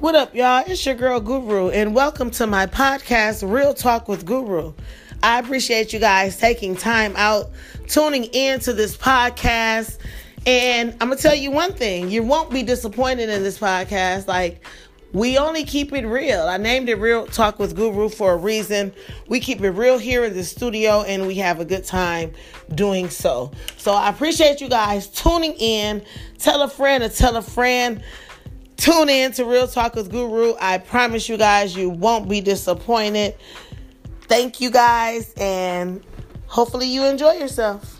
What up, y'all? It's your girl Guru, and welcome to my podcast, Real Talk with Guru. I appreciate you guys taking time out, tuning in to this podcast. And I'm going to tell you one thing you won't be disappointed in this podcast. Like, we only keep it real. I named it Real Talk with Guru for a reason. We keep it real here in the studio and we have a good time doing so. So I appreciate you guys tuning in. Tell a friend or tell a friend. Tune in to Real Talk with Guru. I promise you guys, you won't be disappointed. Thank you guys, and hopefully, you enjoy yourself.